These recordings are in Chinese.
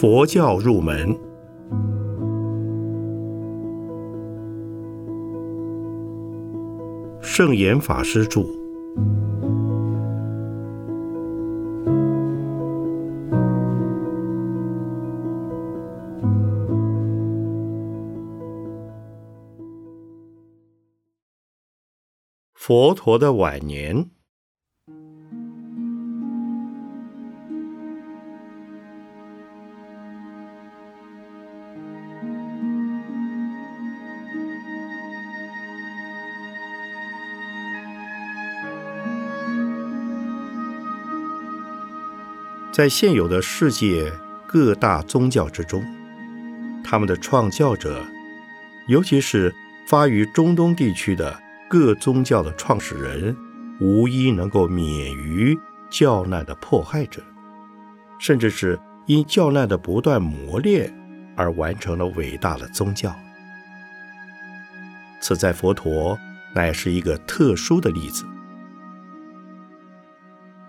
佛教入门，圣严法师著。佛陀的晚年。在现有的世界各大宗教之中，他们的创教者，尤其是发于中东地区的各宗教的创始人，无一能够免于教难的迫害者，甚至是因教难的不断磨练而完成了伟大的宗教。此在佛陀乃是一个特殊的例子，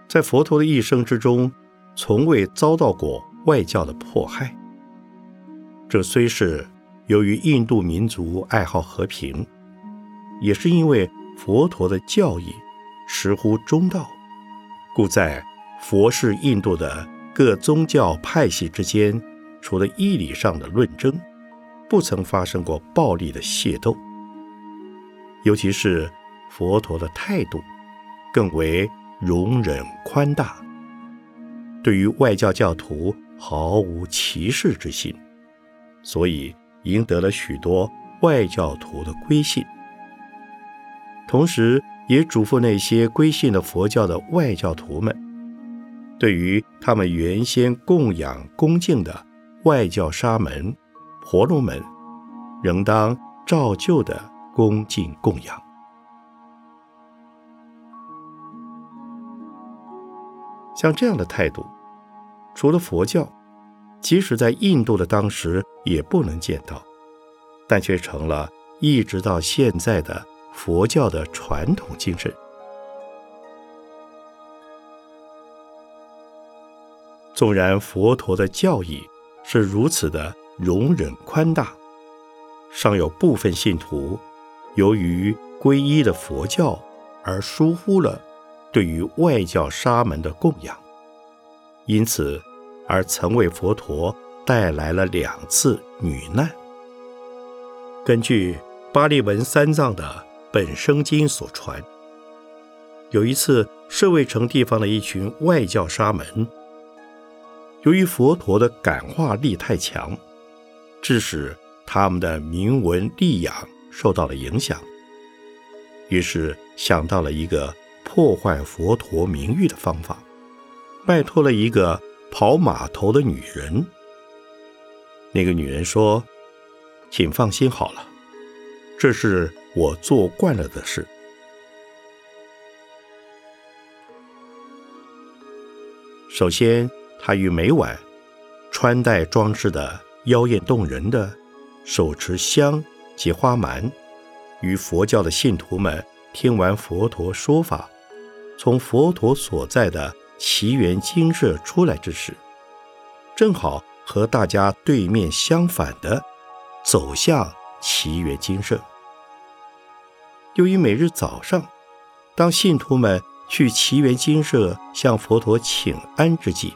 在佛陀的一生之中。从未遭到过外教的迫害。这虽是由于印度民族爱好和平，也是因为佛陀的教义实乎中道，故在佛是印度的各宗教派系之间，除了义理上的论争，不曾发生过暴力的械斗。尤其是佛陀的态度，更为容忍宽大。对于外教教徒毫无歧视之心，所以赢得了许多外教徒的归信。同时，也嘱咐那些归信了佛教的外教徒们，对于他们原先供养恭敬的外教沙门、婆罗门，仍当照旧的恭敬供养。像这样的态度，除了佛教，即使在印度的当时也不能见到，但却成了一直到现在的佛教的传统精神。纵然佛陀的教义是如此的容忍宽大，尚有部分信徒由于皈依了佛教而疏忽了。对于外教沙门的供养，因此而曾为佛陀带来了两次女难。根据巴利文三藏的本生经所传，有一次舍卫城地方的一群外教沙门，由于佛陀的感化力太强，致使他们的名闻利养受到了影响，于是想到了一个。破坏佛陀名誉的方法，拜托了一个跑码头的女人。那个女人说：“请放心好了，这是我做惯了的事。”首先，她于每晚穿戴装饰的妖艳动人的，手持香及花蛮，与佛教的信徒们听完佛陀说法。从佛陀所在的奇缘精舍出来之时，正好和大家对面相反的走向奇缘精舍。由于每日早上，当信徒们去奇缘精舍向佛陀请安之际，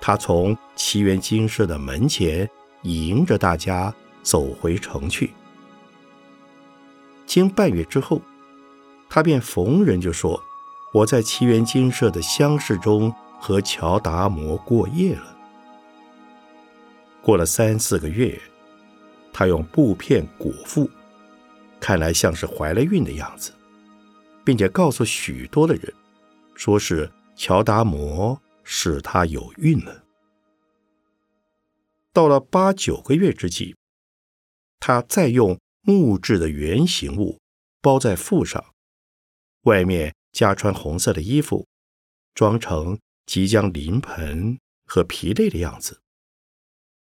他从奇缘精舍的门前迎着大家走回城去。经半月之后，他便逢人就说。我在奇缘精舍的厢室中和乔达摩过夜了。过了三四个月，他用布片裹腹，看来像是怀了孕的样子，并且告诉许多的人，说是乔达摩使他有孕了。到了八九个月之际，他再用木质的圆形物包在腹上，外面。加穿红色的衣服，装成即将临盆和疲累的样子，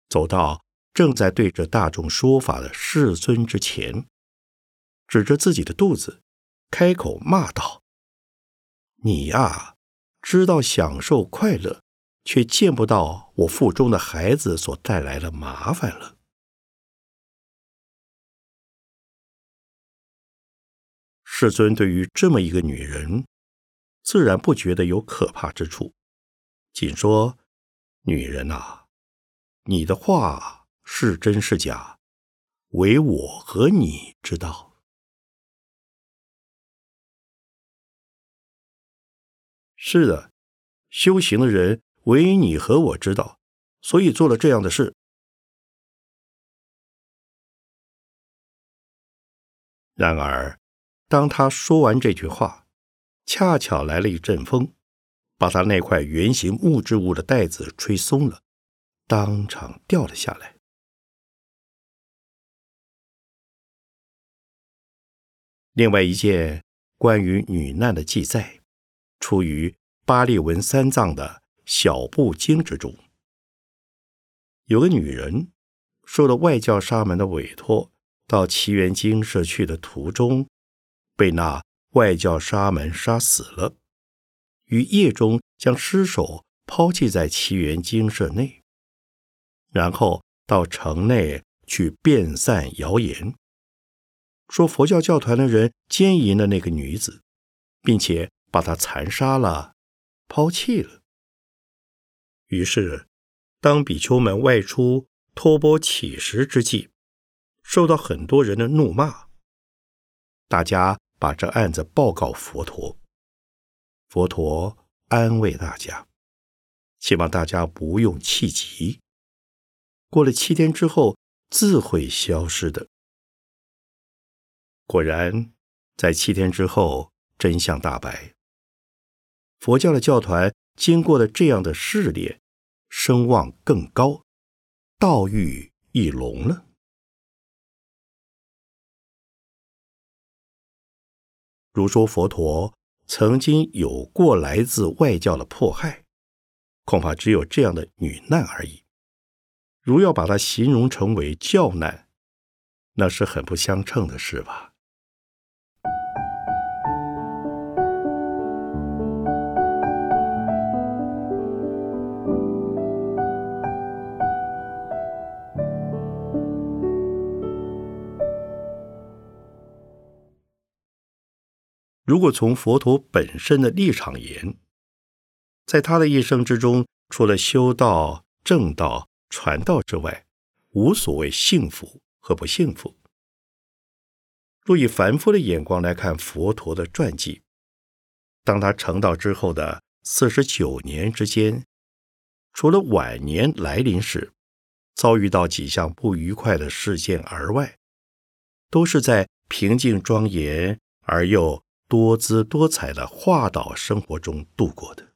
走到正在对着大众说法的世尊之前，指着自己的肚子，开口骂道：“你呀，知道享受快乐，却见不到我腹中的孩子所带来的麻烦了。世尊对于这么一个女人，自然不觉得有可怕之处，仅说：“女人啊，你的话是真是假，唯我和你知道。是的，修行的人唯你和我知道，所以做了这样的事。然而。”当他说完这句话，恰巧来了一阵风，把他那块圆形木质物的袋子吹松了，当场掉了下来。另外一件关于女难的记载，出于巴利文三藏的小部经之中。有个女人受了外教沙门的委托，到奇缘精舍去的途中。被那外教沙门杀死了，于夜中将尸首抛弃在奇园精舍内，然后到城内去遍散谣言，说佛教教团的人奸淫了那个女子，并且把她残杀了，抛弃了。于是，当比丘们外出托钵乞食之际，受到很多人的怒骂，大家。把这案子报告佛陀，佛陀安慰大家，希望大家不用气急。过了七天之后，自会消失的。果然，在七天之后，真相大白。佛教的教团经过了这样的试炼，声望更高，道誉亦隆了。如说佛陀曾经有过来自外教的迫害，恐怕只有这样的女难而已。如要把它形容成为教难，那是很不相称的事吧。如果从佛陀本身的立场言，在他的一生之中，除了修道、正道、传道之外，无所谓幸福和不幸福。若以凡夫的眼光来看佛陀的传记，当他成道之后的四十九年之间，除了晚年来临时遭遇到几项不愉快的事件而外，都是在平静庄严而又。多姿多彩的化岛生活中度过的。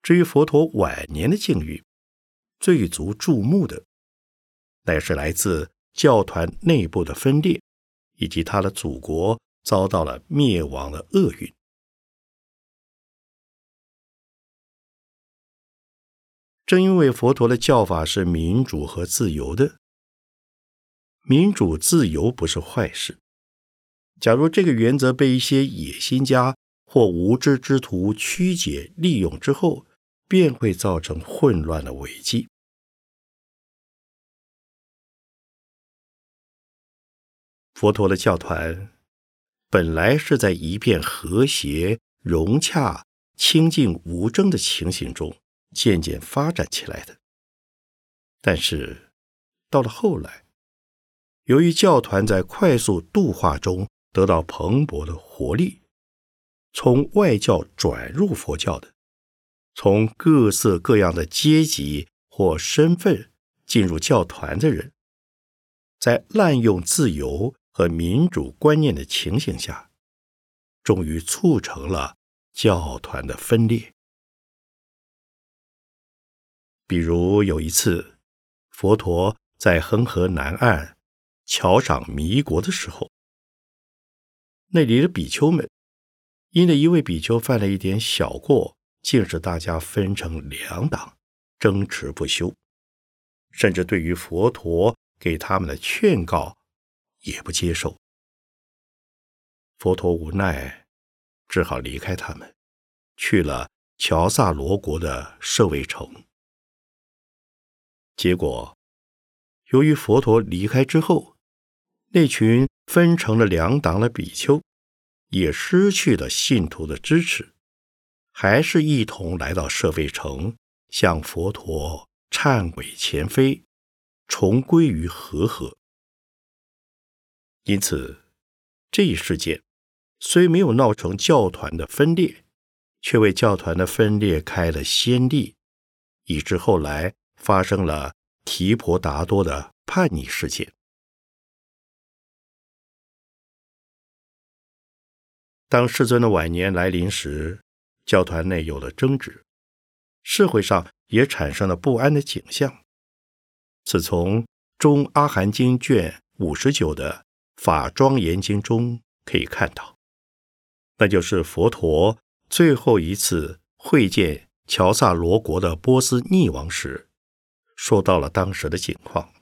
至于佛陀晚年的境遇，最足注目的，乃是来自教团内部的分裂，以及他的祖国遭到了灭亡的厄运。正因为佛陀的教法是民主和自由的。民主自由不是坏事。假如这个原则被一些野心家或无知之徒曲解利用之后，便会造成混乱的危机。佛陀的教团本来是在一片和谐、融洽、清净无争的情形中渐渐发展起来的，但是到了后来。由于教团在快速度化中得到蓬勃的活力，从外教转入佛教的，从各色各样的阶级或身份进入教团的人，在滥用自由和民主观念的情形下，终于促成了教团的分裂。比如有一次，佛陀在恒河南岸。桥上弥国的时候，那里的比丘们因了一位比丘犯了一点小过，竟使大家分成两党，争执不休，甚至对于佛陀给他们的劝告也不接受。佛陀无奈，只好离开他们，去了乔萨罗国的舍卫城。结果，由于佛陀离开之后，那群分成了两党的比丘，也失去了信徒的支持，还是一同来到舍卫城，向佛陀忏悔前非，重归于和合。因此，这一事件虽没有闹成教团的分裂，却为教团的分裂开了先例，以致后来。发生了提婆达多的叛逆事件。当世尊的晚年来临时，教团内有了争执，社会上也产生了不安的景象。此从《中阿含经》卷五十九的《法庄严经》中可以看到，那就是佛陀最后一次会见乔萨罗国的波斯匿王时。说到了当时的情况：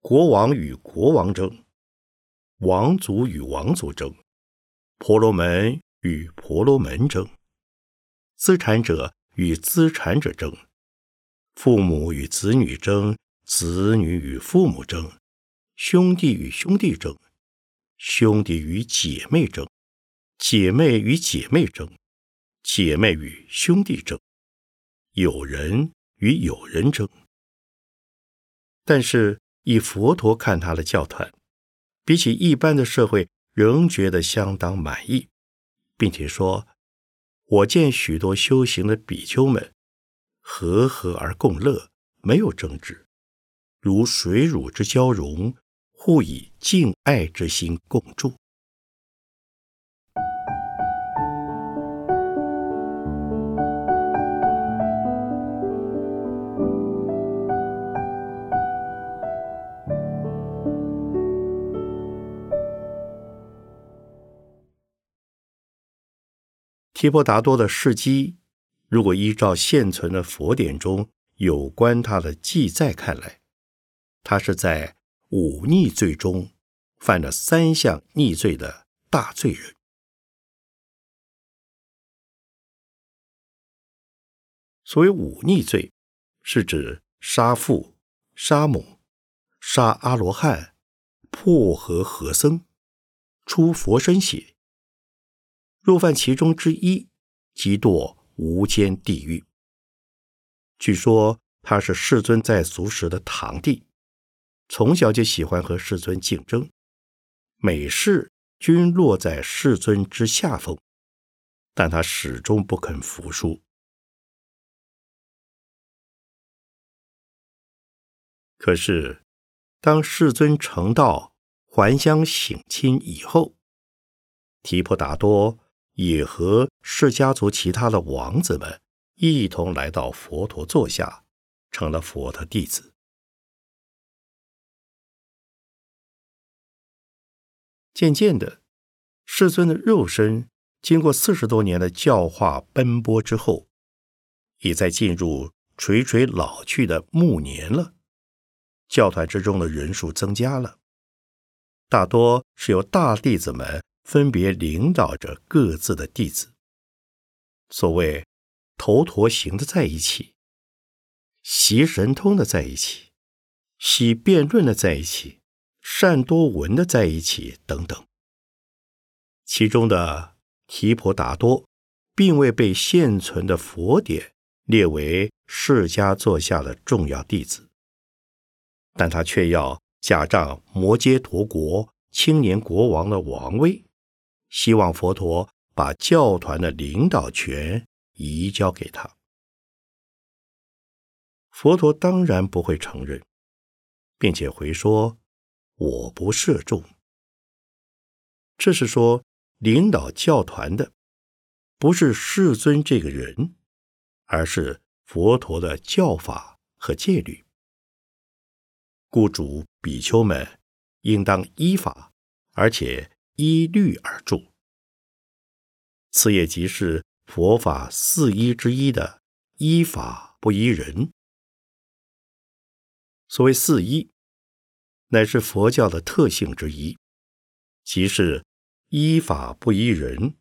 国王与国王争，王族与王族争，婆罗门与婆罗门争，资产者与资产者争，父母与子女争，子女与父母争，兄弟与兄弟争，兄弟与姐妹争，姐妹与姐妹争，姐妹与兄弟争，友人。与友人争，但是以佛陀看他的教团，比起一般的社会，仍觉得相当满意，并且说：“我见许多修行的比丘们和和而共乐，没有争执，如水乳之交融，互以敬爱之心共住。”提婆达多的事迹，如果依照现存的佛典中有关他的记载看来，他是在忤逆罪中犯了三项逆罪的大罪人。所谓忤逆罪，是指杀父、杀母、杀阿罗汉、破和和僧、出佛身血。若犯其中之一，即堕无间地狱。据说他是世尊在俗时的堂弟，从小就喜欢和世尊竞争，每事均落在世尊之下风，但他始终不肯服输。可是，当世尊成道还乡省亲以后，提婆达多。也和释家族其他的王子们一同来到佛陀座下，成了佛的弟子。渐渐的，世尊的肉身经过四十多年的教化奔波之后，已在进入垂垂老去的暮年了。教团之中的人数增加了，大多是由大弟子们。分别领导着各自的弟子。所谓头陀行的在一起，习神通的在一起，习辩论的在一起，善多闻的在一起等等。其中的提婆达多，并未被现存的佛典列为释迦座下的重要弟子，但他却要假仗摩揭陀国青年国王的王位。希望佛陀把教团的领导权移交给他，佛陀当然不会承认，并且回说：“我不摄众。”这是说，领导教团的不是世尊这个人，而是佛陀的教法和戒律。故主比丘们应当依法，而且。依律而住，此也即是佛法四依之一的依法不依人。所谓四依，乃是佛教的特性之一，即是依法不依人；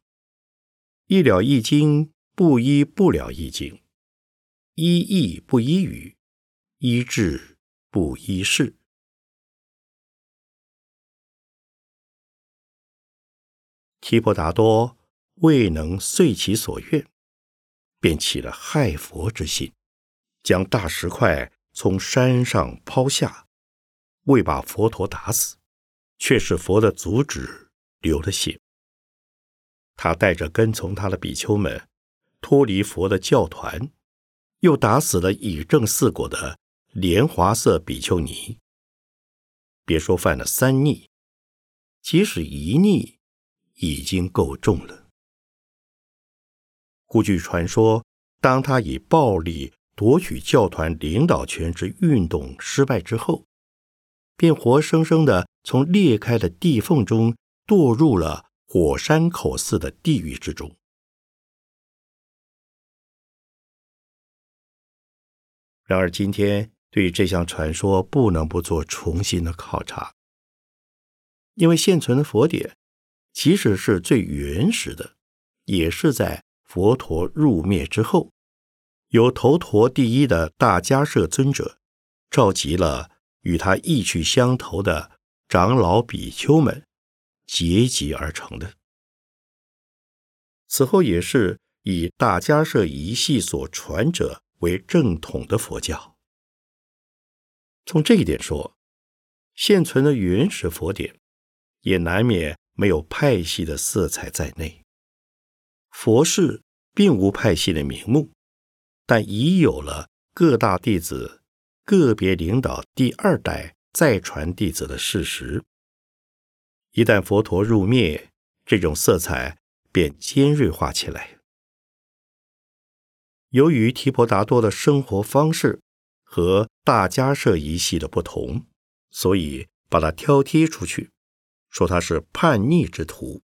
一了一经不依不了一经；依义不依语；依智不依事。提婆达多未能遂其所愿，便起了害佛之心，将大石块从山上抛下，为把佛陀打死，却使佛的足趾流了血。他带着跟从他的比丘们脱离佛的教团，又打死了以正四果的莲华色比丘尼。别说犯了三逆，即使一逆。已经够重了。故据传说，当他以暴力夺取教团领导权之运动失败之后，便活生生的从裂开的地缝中堕入了火山口似的地狱之中。然而，今天对这项传说不能不做重新的考察，因为现存的佛典。即使是最原始的，也是在佛陀入灭之后，由头陀第一的大迦摄尊者召集了与他意趣相投的长老比丘们结集而成的。此后也是以大迦摄一系所传者为正统的佛教。从这一点说，现存的原始佛典也难免。没有派系的色彩在内，佛事并无派系的名目，但已有了各大弟子个别领导第二代再传弟子的事实。一旦佛陀入灭，这种色彩便尖锐化起来。由于提婆达多的生活方式和大迦摄一系的不同，所以把他挑剔出去。说他是叛逆之徒。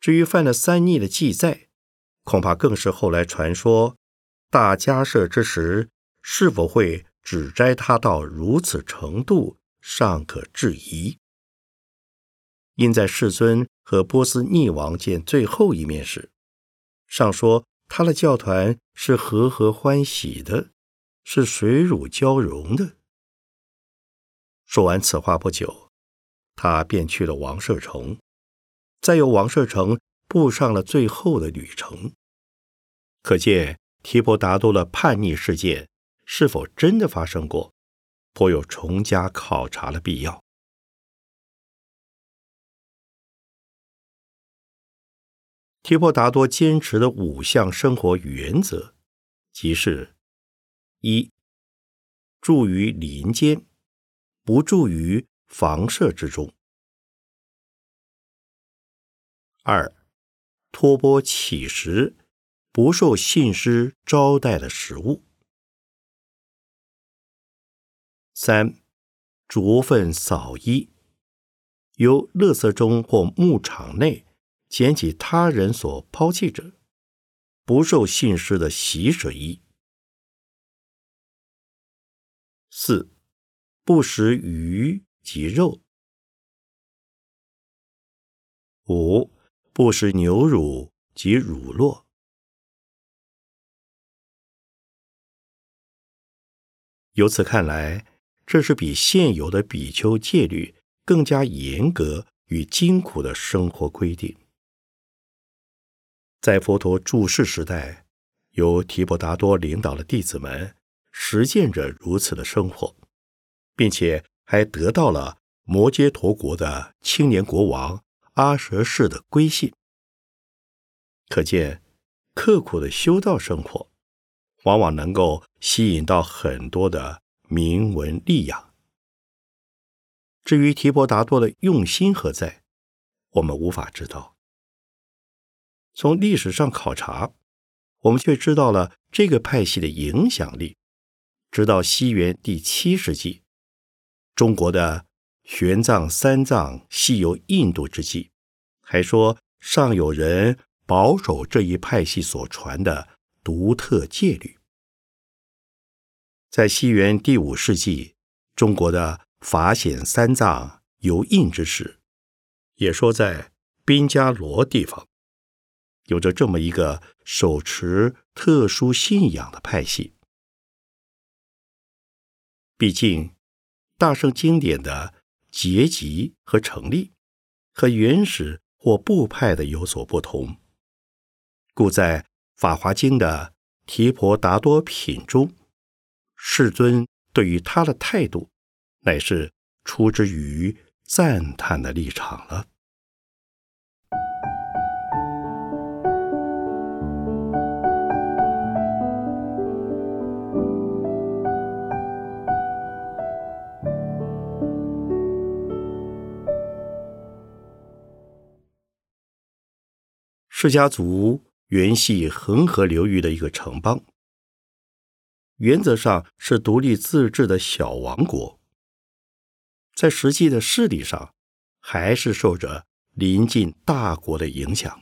至于犯了三逆的记载，恐怕更是后来传说大家摄之时是否会只摘他到如此程度，尚可质疑。因在世尊和波斯匿王见最后一面时，上说他的教团是和和欢喜的，是水乳交融的。说完此话不久。他便去了王舍城，再由王舍城步上了最后的旅程。可见提婆达多的叛逆事件是否真的发生过，颇有重加考察的必要。提婆达多坚持的五项生活原则，即是：一、住于林间，不住于。房舍之中。二，托钵乞食，不受信师招待的食物。三，逐粪扫衣，由垃圾中或牧场内捡起他人所抛弃者，不受信师的洗舍衣。四，不食鱼。及肉，五不食牛乳及乳酪。由此看来，这是比现有的比丘戒律更加严格与艰苦的生活规定。在佛陀住世时代，由提婆达多领导的弟子们实践着如此的生活，并且。还得到了摩揭陀国的青年国王阿舍氏的归信，可见刻苦的修道生活，往往能够吸引到很多的名闻利养。至于提婆达多的用心何在，我们无法知道。从历史上考察，我们却知道了这个派系的影响力，直到西元第七世纪。中国的玄奘、三藏西游印度之际，还说尚有人保守这一派系所传的独特戒律。在西元第五世纪，中国的法显三藏游印之时，也说在宾加罗地方，有着这么一个手持特殊信仰的派系。毕竟，大圣经典的结集和成立，和原始或部派的有所不同，故在《法华经》的提婆达多品中，世尊对于他的态度，乃是出之于赞叹的立场了。释迦族原系恒河流域的一个城邦，原则上是独立自治的小王国，在实际的势力上，还是受着邻近大国的影响。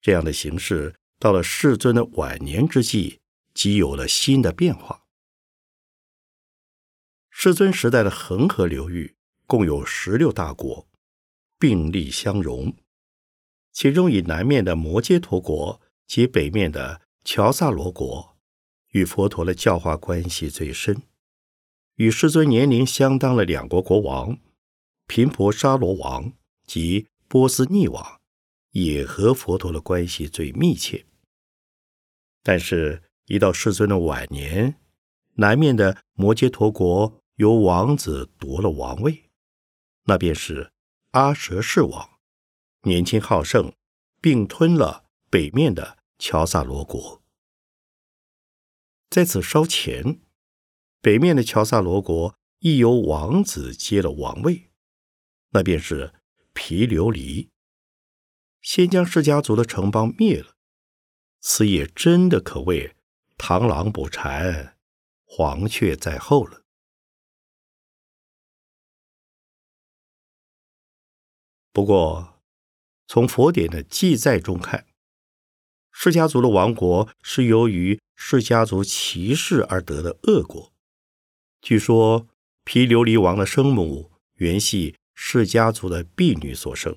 这样的形势到了世尊的晚年之际，即有了新的变化。世尊时代的恒河流域共有十六大国，并立相融。其中以南面的摩揭陀国及北面的乔萨罗国与佛陀的教化关系最深，与世尊年龄相当的两国国王频婆沙罗王及波斯匿王也和佛陀的关系最密切。但是，一到世尊的晚年，南面的摩揭陀国由王子夺了王位，那便是阿舍世王。年轻好胜，并吞了北面的乔萨罗国。在此稍前，北面的乔萨罗国亦由王子接了王位，那便是皮琉璃。先将释迦族的城邦灭了，此也真的可谓螳螂捕蝉，黄雀在后了。不过。从佛典的记载中看，释迦族的王国是由于释迦族歧视而得的恶果。据说毗琉璃王的生母原系释迦族的婢女所生。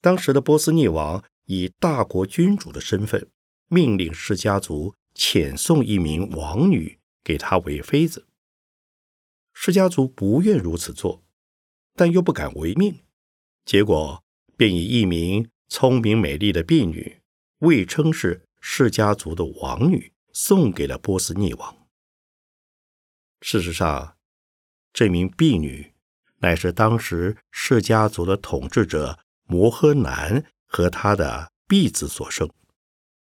当时的波斯匿王以大国君主的身份，命令释迦族遣送一名王女给他为妃子。释迦族不愿如此做，但又不敢违命，结果。便以一名聪明美丽的婢女，未称是释迦族的王女，送给了波斯匿王。事实上，这名婢女乃是当时释迦族的统治者摩诃南和他的婢子所生，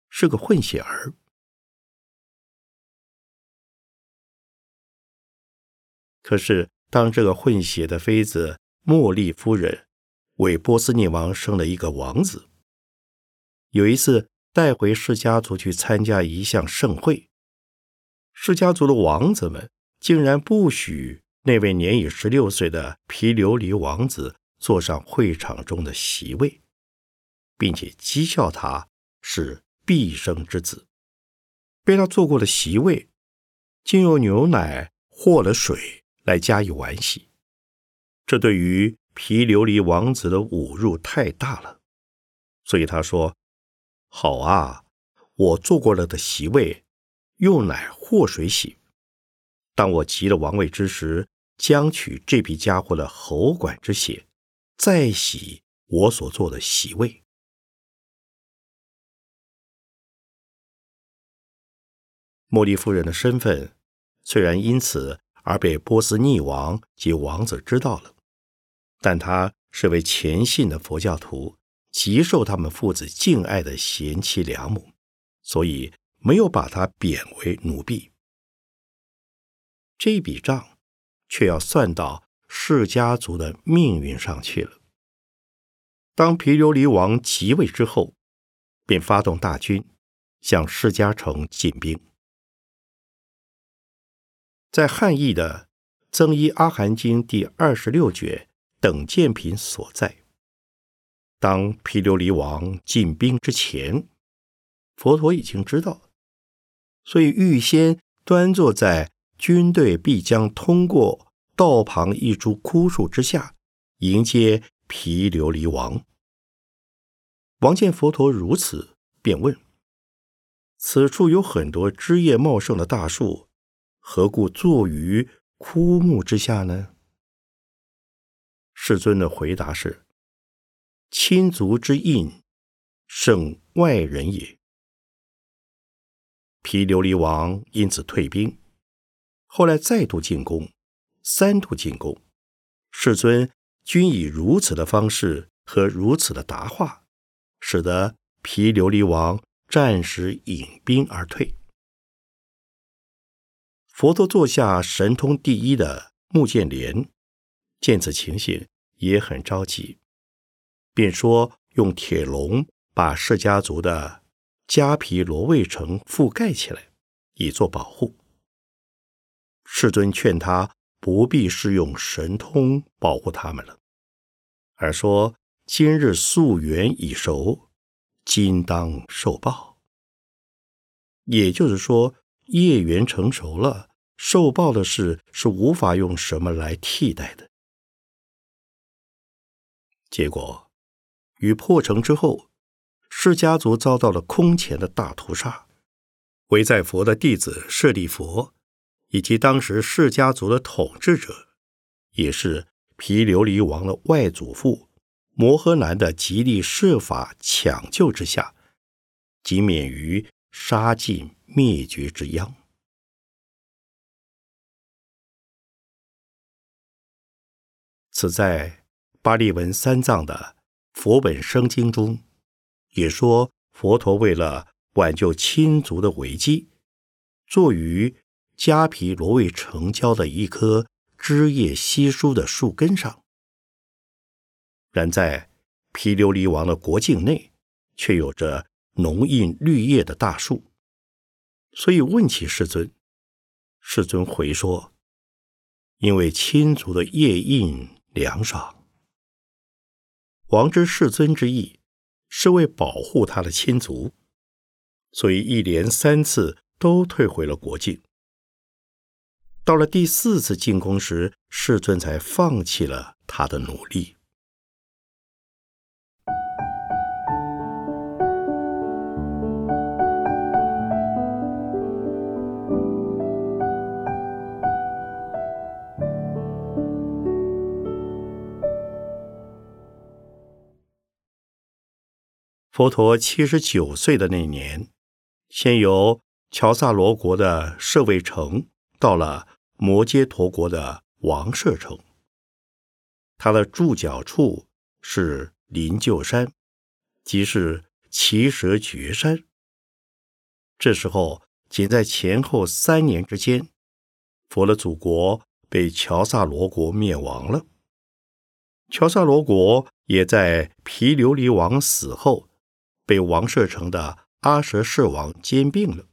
是个混血儿。可是，当这个混血的妃子茉莉夫人。为波斯匿王生了一个王子。有一次带回释家族去参加一项盛会，释家族的王子们竟然不许那位年已十六岁的皮琉璃王子坐上会场中的席位，并且讥笑他是毕生之子。被他坐过的席位，竟用牛奶和了水来加以玩洗。这对于皮琉璃王子的侮辱太大了，所以他说：“好啊，我坐过了的席位，用奶和水洗。当我急了王位之时，将取这批家伙的喉管之血，再洗我所坐的席位。”茉莉夫人的身份虽然因此而被波斯匿王及王子知道了。但他是位虔信的佛教徒，极受他们父子敬爱的贤妻良母，所以没有把他贬为奴婢。这笔账却要算到释家族的命运上去了。当毗琉璃王即位之后，便发动大军向释迦城进兵。在汉译的《增一阿含经》第二十六卷。等见品所在。当毗琉璃王进兵之前，佛陀已经知道，所以预先端坐在军队必将通过道旁一株枯树之下，迎接毗琉璃王。王见佛陀如此，便问：“此处有很多枝叶茂盛的大树，何故坐于枯木之下呢？”世尊的回答是：“亲族之印，胜外人也。”毗琉璃王因此退兵，后来再度进攻，三度进攻，世尊均以如此的方式和如此的答话。使得毗琉璃王暂时引兵而退。佛陀座下神通第一的目犍连见此情形，也很着急，便说用铁笼把释迦族的迦毗罗卫城覆盖起来，以作保护。世尊劝他不必是用神通保护他们了，而说。今日宿缘已熟，今当受报。也就是说，业缘成熟了，受报的事是无法用什么来替代的。结果，与破城之后，释迦族遭到了空前的大屠杀。围在佛的弟子舍利佛，以及当时释迦族的统治者，也是毗琉璃王的外祖父。摩诃南的极力设法抢救之下，即免于杀尽灭绝之殃。此在巴利文三藏的佛本生经中，也说佛陀为了挽救亲族的危机，坐于迦毗罗卫城郊的一棵枝叶稀疏的树根上。然在毗琉璃王的国境内，却有着浓荫绿叶的大树，所以问起世尊，世尊回说：“因为亲族的叶荫凉爽，王之世尊之意是为保护他的亲族，所以一连三次都退回了国境。到了第四次进攻时，世尊才放弃了他的努力。”佛陀七十九岁的那年，先由乔萨罗国的舍卫城到了摩揭陀国的王舍城。他的住脚处是灵鹫山，即是奇蛇绝山。这时候，仅在前后三年之间，佛的祖国被乔萨罗国灭亡了。乔萨罗国也在毗琉璃王死后。被王舍城的阿舍世王兼并了。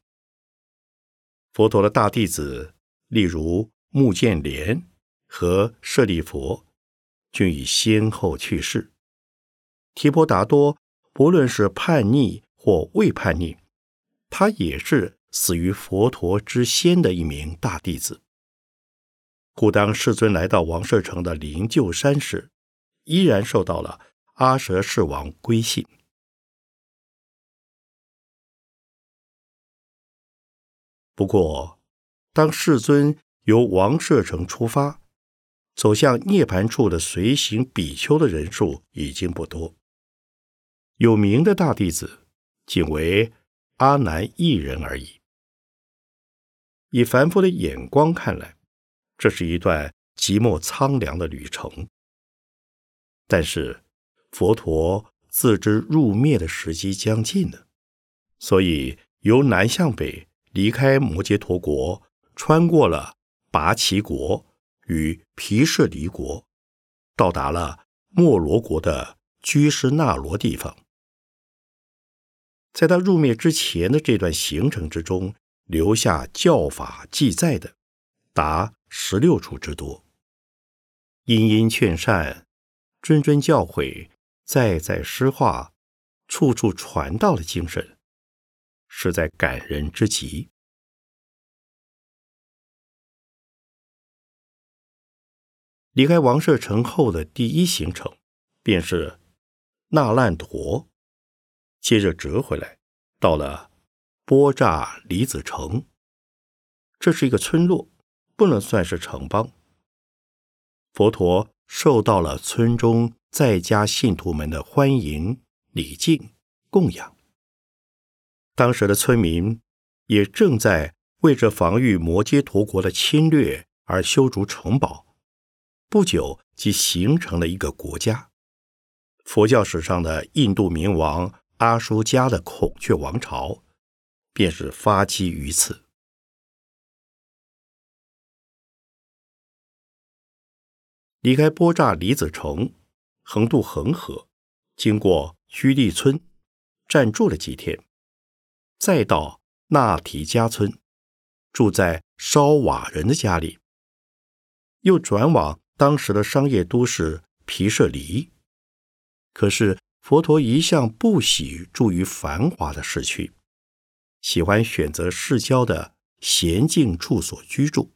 佛陀的大弟子，例如目犍连和舍利佛，均已先后去世。提婆达多，不论是叛逆或未叛逆，他也是死于佛陀之先的一名大弟子。故当世尊来到王舍城的灵鹫山时，依然受到了阿舍世王归信。不过，当世尊由王舍城出发，走向涅盘处的随行比丘的人数已经不多。有名的大弟子仅为阿难一人而已。以凡夫的眼光看来，这是一段寂寞苍凉的旅程。但是，佛陀自知入灭的时机将近了，所以由南向北。离开摩羯陀国，穿过了拔奇国与毗舍离国，到达了莫罗国的居士那罗地方。在他入灭之前的这段行程之中，留下教法记载的达十六处之多。殷殷劝善，谆谆教诲，再再施化，处处传道的精神。实在感人之极。离开王舍城后的第一行程，便是那烂陀，接着折回来，到了波扎离子城。这是一个村落，不能算是城邦。佛陀受到了村中在家信徒们的欢迎、礼敬、供养。当时的村民也正在为着防御摩揭陀国的侵略而修筑城堡。不久，即形成了一个国家。佛教史上的印度明王阿舒加的孔雀王朝，便是发迹于此。离开波扎离子城，横渡恒河，经过居利村，暂住了几天，再到纳提加村，住在烧瓦人的家里，又转往。当时的商业都市皮舍离，可是佛陀一向不喜住于繁华的市区，喜欢选择市郊的闲静处所居住。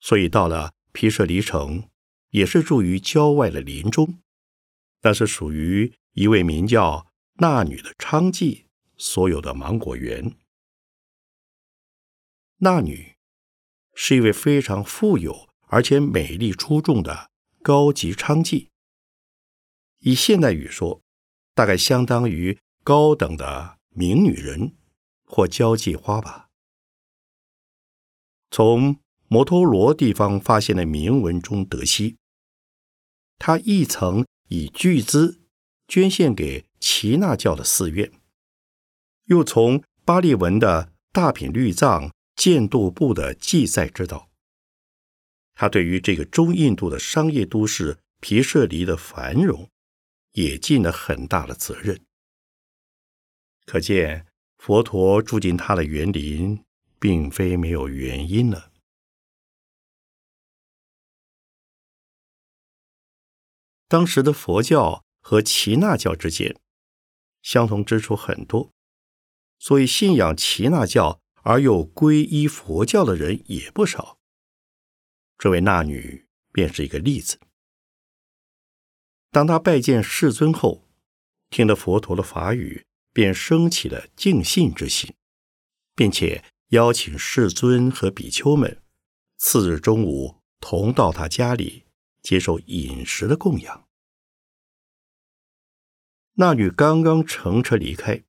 所以到了皮舍离城，也是住于郊外的林中，那是属于一位名叫那女的娼妓所有的芒果园。那女是一位非常富有。而且美丽出众的高级娼妓，以现代语说，大概相当于高等的名女人或交际花吧。从摩托罗地方发现的铭文中得悉，他亦曾以巨资捐献给耆那教的寺院，又从巴利文的大品律藏建度部的记载知道。他对于这个中印度的商业都市皮舍离的繁荣，也尽了很大的责任。可见佛陀住进他的园林，并非没有原因了。当时的佛教和耆那教之间相同之处很多，所以信仰耆那教而又皈依佛教的人也不少。这位那女便是一个例子。当他拜见世尊后，听了佛陀的法语，便升起了敬信之心，并且邀请世尊和比丘们次日中午同到他家里接受饮食的供养。那女刚刚乘车离开，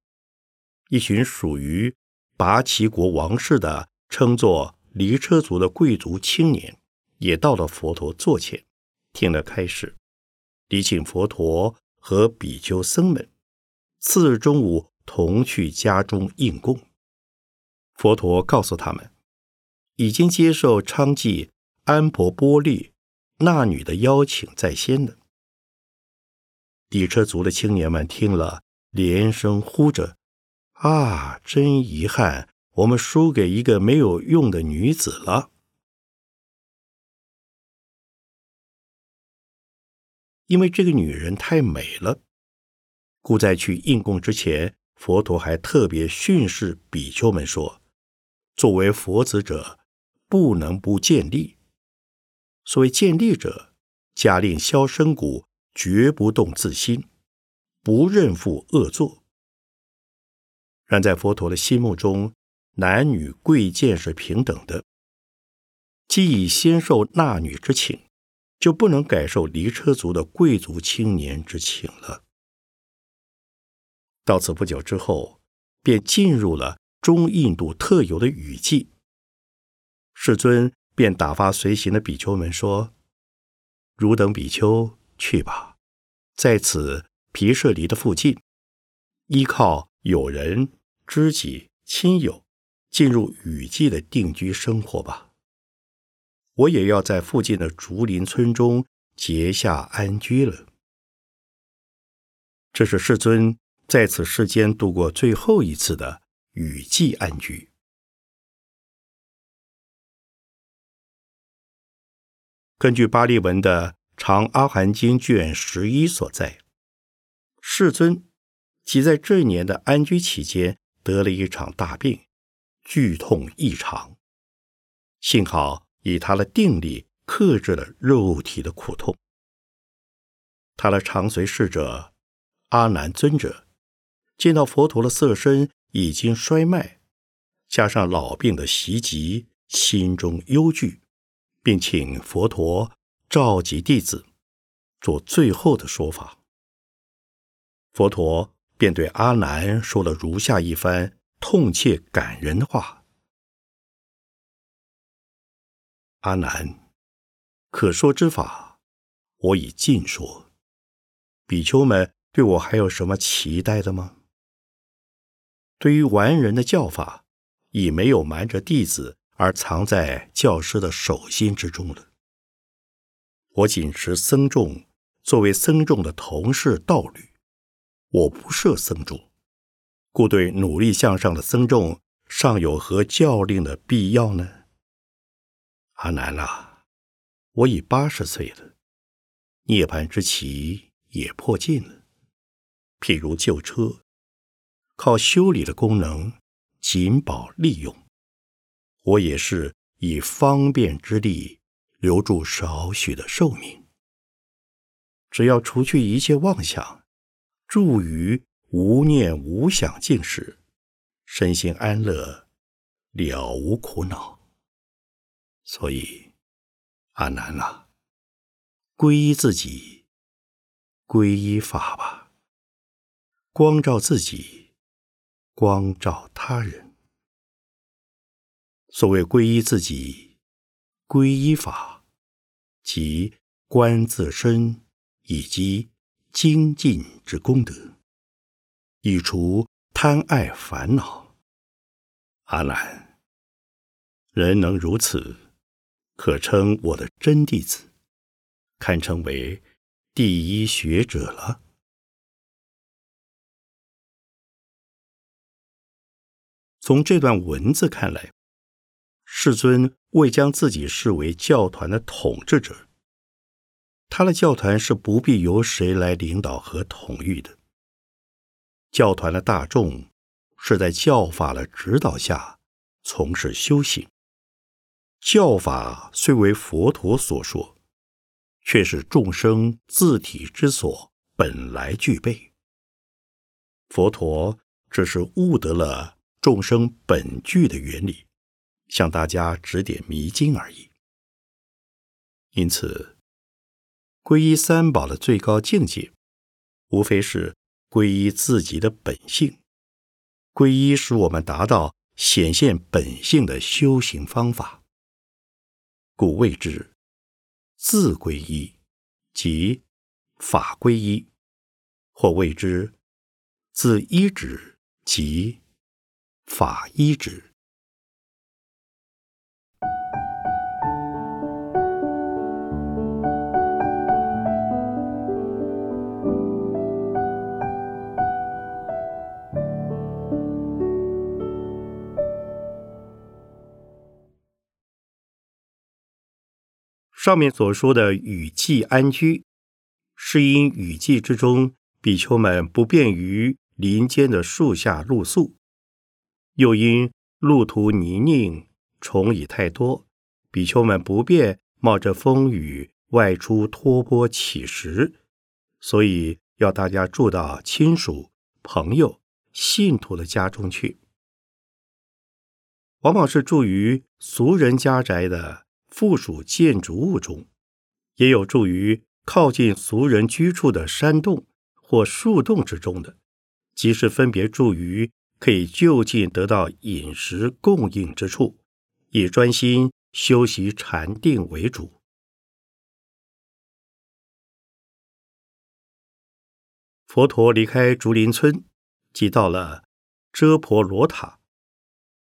一群属于拔旗国王室的称作离车族的贵族青年。也到了佛陀座前，听了开示，礼请佛陀和比丘僧们次日中午同去家中应供。佛陀告诉他们，已经接受娼妓安婆波利那女的邀请在先的。底车族的青年们听了，连声呼着：“啊，真遗憾，我们输给一个没有用的女子了。”因为这个女人太美了，故在去应供之前，佛陀还特别训示比丘们说：“作为佛子者，不能不见利。所谓见利者，假令消生骨，绝不动自心，不认负恶作。然在佛陀的心目中，男女贵贱是平等的，既已先受纳女之请。”就不能改受离车族的贵族青年之请了。到此不久之后，便进入了中印度特有的雨季。世尊便打发随行的比丘们说：“汝等比丘去吧，在此皮舍离的附近，依靠友人、知己、亲友，进入雨季的定居生活吧。”我也要在附近的竹林村中结下安居了。这是世尊在此世间度过最后一次的雨季安居。根据巴利文的《长阿含经》卷十一所在，世尊即在这一年的安居期间得了一场大病，剧痛异常，幸好。以他的定力克制了肉体的苦痛。他的长随侍者阿难尊者见到佛陀的色身已经衰迈，加上老病的袭击，心中忧惧，并请佛陀召集弟子做最后的说法。佛陀便对阿难说了如下一番痛切感人的话：“阿难，可说之法，我已尽说。”比丘们对我还有什么期待的吗？对于完人的教法，已没有瞒着弟子而藏在教师的手心之中了。我仅持僧众作为僧众的同事道侣，我不设僧众，故对努力向上的僧众尚有何教令的必要呢？阿难啊，我已八十岁了，涅槃之期。也破尽了。譬如旧车，靠修理的功能仅保利用，我也是以方便之力留住少许的寿命。只要除去一切妄想，住于无念无想境时，身心安乐，了无苦恼。所以，阿难啊，皈依自己。皈依法吧，光照自己，光照他人。所谓皈依自己，皈依法，即观自身以及精进之功德，以除贪爱烦恼。阿难，人能如此，可称我的真弟子，堪称为。第一学者了。从这段文字看来，世尊未将自己视为教团的统治者。他的教团是不必由谁来领导和统御的。教团的大众是在教法的指导下从事修行。教法虽为佛陀所说。却是众生自体之所本来具备。佛陀只是悟得了众生本具的原理，向大家指点迷津而已。因此，皈依三宝的最高境界，无非是皈依自己的本性。皈依使我们达到显现本性的修行方法，故谓之。自皈依，即法皈依，或谓之自依止，即法依止。上面所说的雨季安居，是因雨季之中比丘们不便于林间的树下露宿，又因路途泥泞，虫蚁太多，比丘们不便冒着风雨外出托钵乞食，所以要大家住到亲属、朋友、信徒的家中去，往往是住于俗人家宅的。附属建筑物中，也有住于靠近俗人居处的山洞或树洞之中的，即是分别住于可以就近得到饮食供应之处，以专心修习禅定为主。佛陀离开竹林村，即到了遮婆罗塔，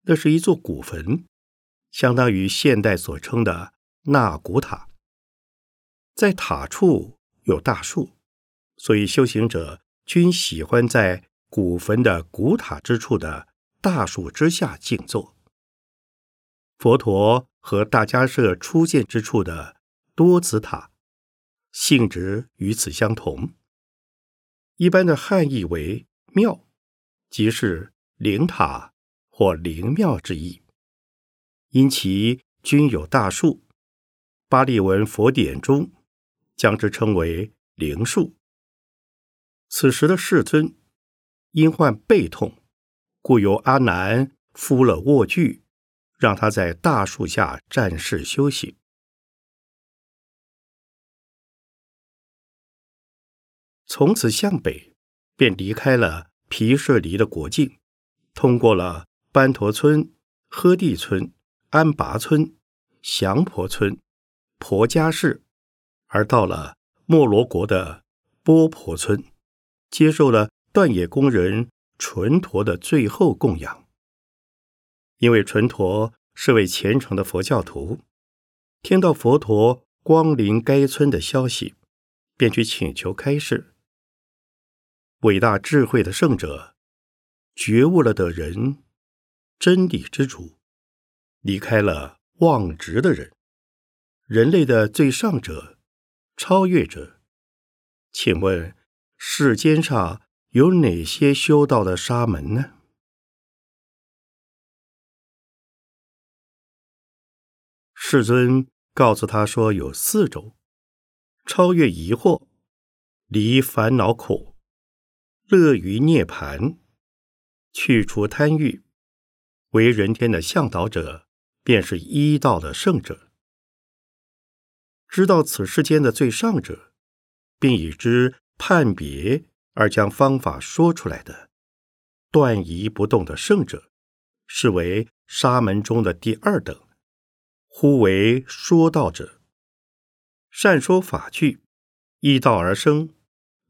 那是一座古坟。相当于现代所称的纳古塔，在塔处有大树，所以修行者均喜欢在古坟的古塔之处的大树之下静坐。佛陀和大迦舍初见之处的多子塔性质与此相同，一般的汉译为庙，即是灵塔或灵庙之意。因其均有大树，巴利文佛典中将之称为灵树。此时的世尊因患背痛，故由阿难敷了卧具，让他在大树下暂时休息。从此向北，便离开了毗舍离的国境，通过了班陀村、诃地村、安拔村、祥婆村、婆家市，而到了莫罗国的波婆村，接受了断野工人纯陀的最后供养。因为纯陀是位虔诚的佛教徒，听到佛陀光临该村的消息，便去请求开示。伟大智慧的圣者，觉悟了的人，真理之主，离开了妄执的人，人类的最上者，超越者。请问世间上有哪些修道的沙门呢？世尊告诉他说，有四种：超越疑惑，离烦恼苦。乐于涅盘，去除贪欲，为人天的向导者，便是医道的圣者。知道此世间的最上者，并以之判别而将方法说出来的，断疑不动的圣者，是为沙门中的第二等，呼为说道者。善说法句，依道而生，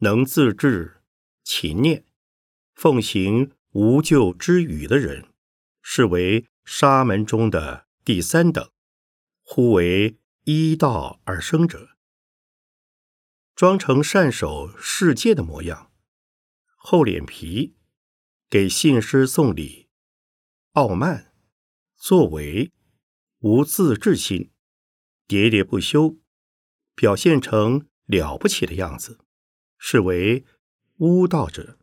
能自治。勤念、奉行无咎之语的人，是为沙门中的第三等，呼为依道而生者。装成善守世界的模样，厚脸皮，给信师送礼，傲慢，作为无自制心，喋喋不休，表现成了不起的样子，是为。悟道者，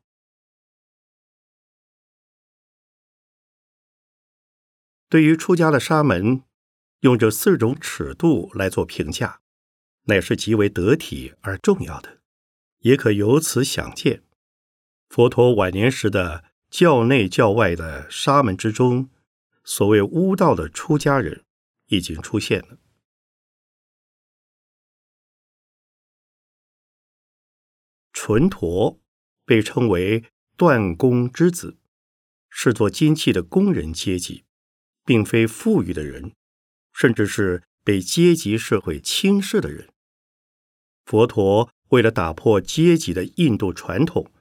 对于出家的沙门，用这四种尺度来做评价，乃是极为得体而重要的。也可由此想见，佛陀晚年时的教内教外的沙门之中，所谓悟道的出家人已经出现了。纯陀。被称为断工之子，是做金器的工人阶级，并非富裕的人，甚至是被阶级社会轻视的人。佛陀为了打破阶级的印度传统，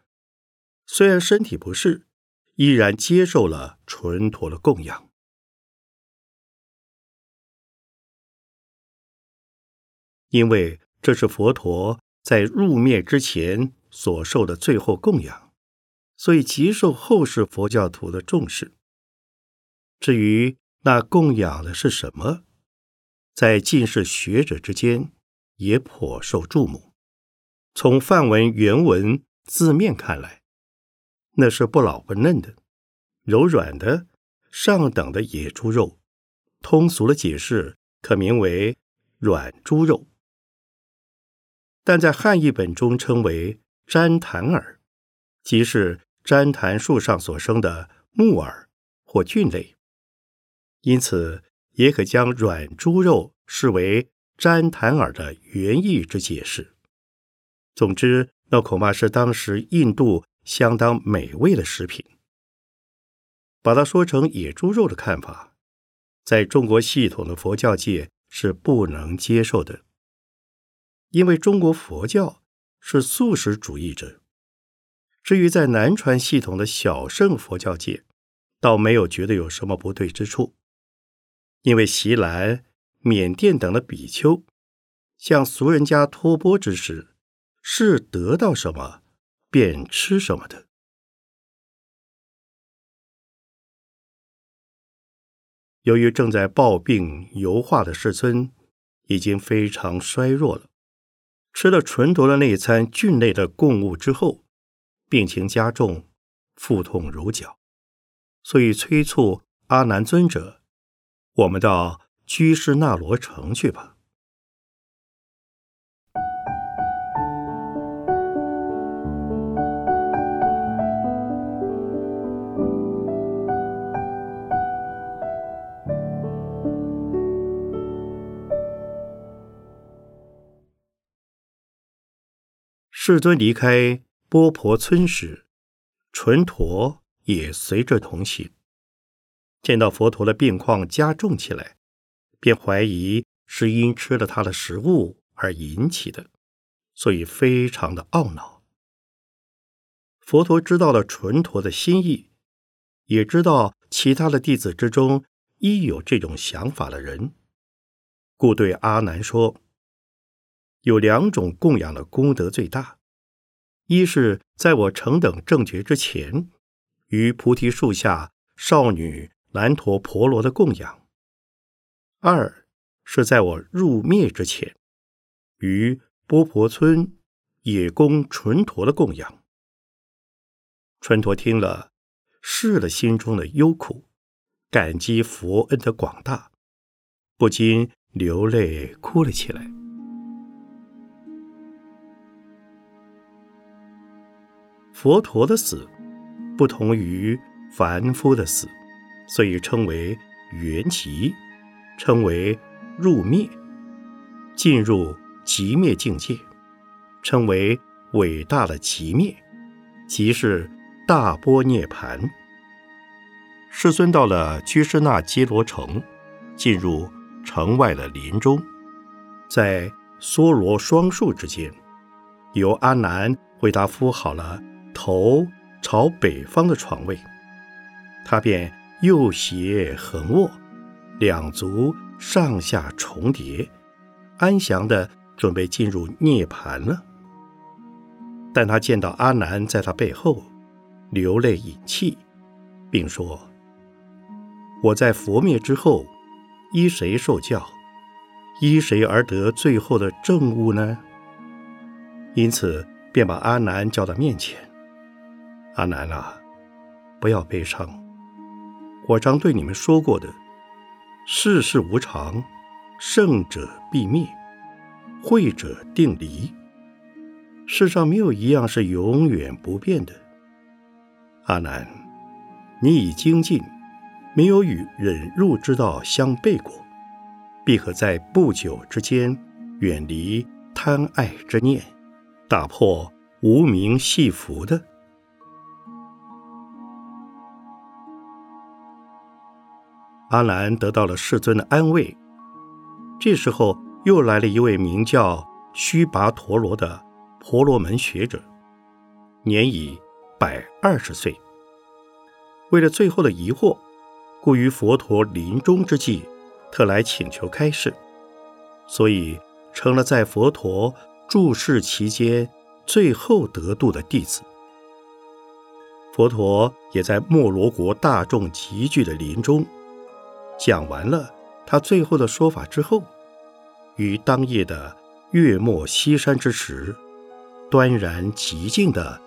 虽然身体不适，依然接受了纯陀的供养，因为这是佛陀在入灭之前。所受的最后供养，所以极受后世佛教徒的重视。至于那供养的是什么，在近世学者之间也颇受注目。从梵文原文字面看来，那是不老不嫩的、柔软的上等的野猪肉。通俗的解释，可名为软猪肉，但在汉译本中称为。旃檀耳，即是旃檀树上所生的木耳或菌类，因此也可将软猪肉视为旃檀耳的原意之解释。总之，那恐怕是当时印度相当美味的食品。把它说成野猪肉的看法，在中国系统的佛教界是不能接受的，因为中国佛教。是素食主义者。至于在南传系统的小乘佛教界，倒没有觉得有什么不对之处，因为锡兰、缅甸等的比丘向俗人家托钵之时，是得到什么便吃什么的。由于正在抱病油化的世尊已经非常衰弱了。吃了纯夺的那餐菌类的供物之后，病情加重，腹痛如绞，所以催促阿难尊者：“我们到居士那罗城去吧。世尊离开波婆村时，纯陀也随着同行。见到佛陀的病况加重起来，便怀疑是因吃了他的食物而引起的，所以非常的懊恼。佛陀知道了纯陀的心意，也知道其他的弟子之中亦有这种想法的人，故对阿难说。有两种供养的功德最大，一是在我成等正觉之前，于菩提树下少女兰陀婆罗的供养；二是在我入灭之前，于波婆村野公纯陀的供养。纯陀听了，释了心中的忧苦，感激佛恩的广大，不禁流泪哭了起来。佛陀的死不同于凡夫的死，所以称为缘寂，称为入灭，进入极灭境界，称为伟大的极灭，即是大波涅盘。世尊到了居士那基罗城，进入城外的林中，在梭罗双树之间，由阿难为他敷好了。头朝北方的床位，他便右胁横卧，两足上下重叠，安详的准备进入涅槃了。但他见到阿难在他背后流泪饮泣，并说：“我在佛灭之后，依谁受教？依谁而得最后的正悟呢？”因此，便把阿难叫到面前。阿难啊，不要悲伤。我常对你们说过的，世事无常，胜者必灭，会者定离。世上没有一样是永远不变的。阿难，你已精进，没有与忍辱之道相背过，必可在不久之间远离贪爱之念，打破无名系缚的。阿难得到了世尊的安慰。这时候，又来了一位名叫须跋陀罗的婆罗门学者，年已百二十岁。为了最后的疑惑，故于佛陀临终之际，特来请求开示，所以成了在佛陀住世期间最后得度的弟子。佛陀也在摩罗国大众集聚的临终。讲完了他最后的说法之后，于当夜的月末西山之时，端然极静的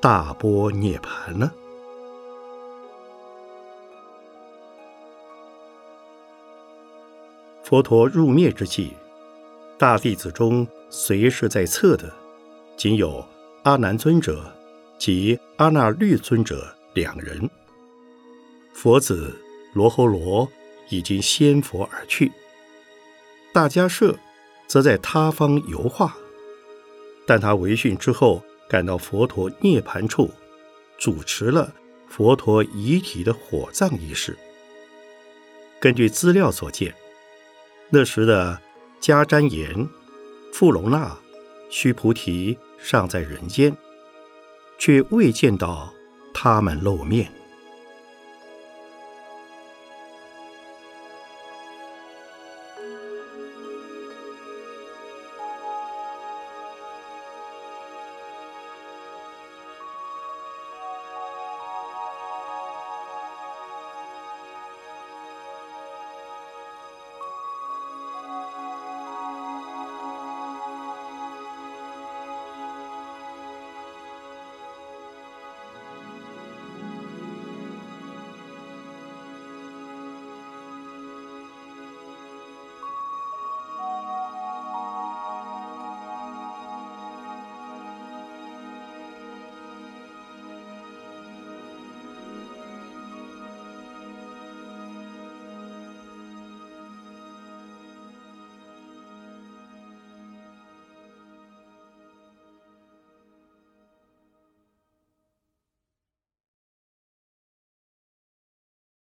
大波涅盘了。佛陀入灭之际，大弟子中随侍在侧的，仅有阿难尊者及阿那律尊者两人。佛子罗侯罗。已经先佛而去，大迦舍则在他方游化。但他闻讯之后，赶到佛陀涅盘处，主持了佛陀遗体的火葬仪式。根据资料所见，那时的迦旃延、富隆那、须菩提尚在人间，却未见到他们露面。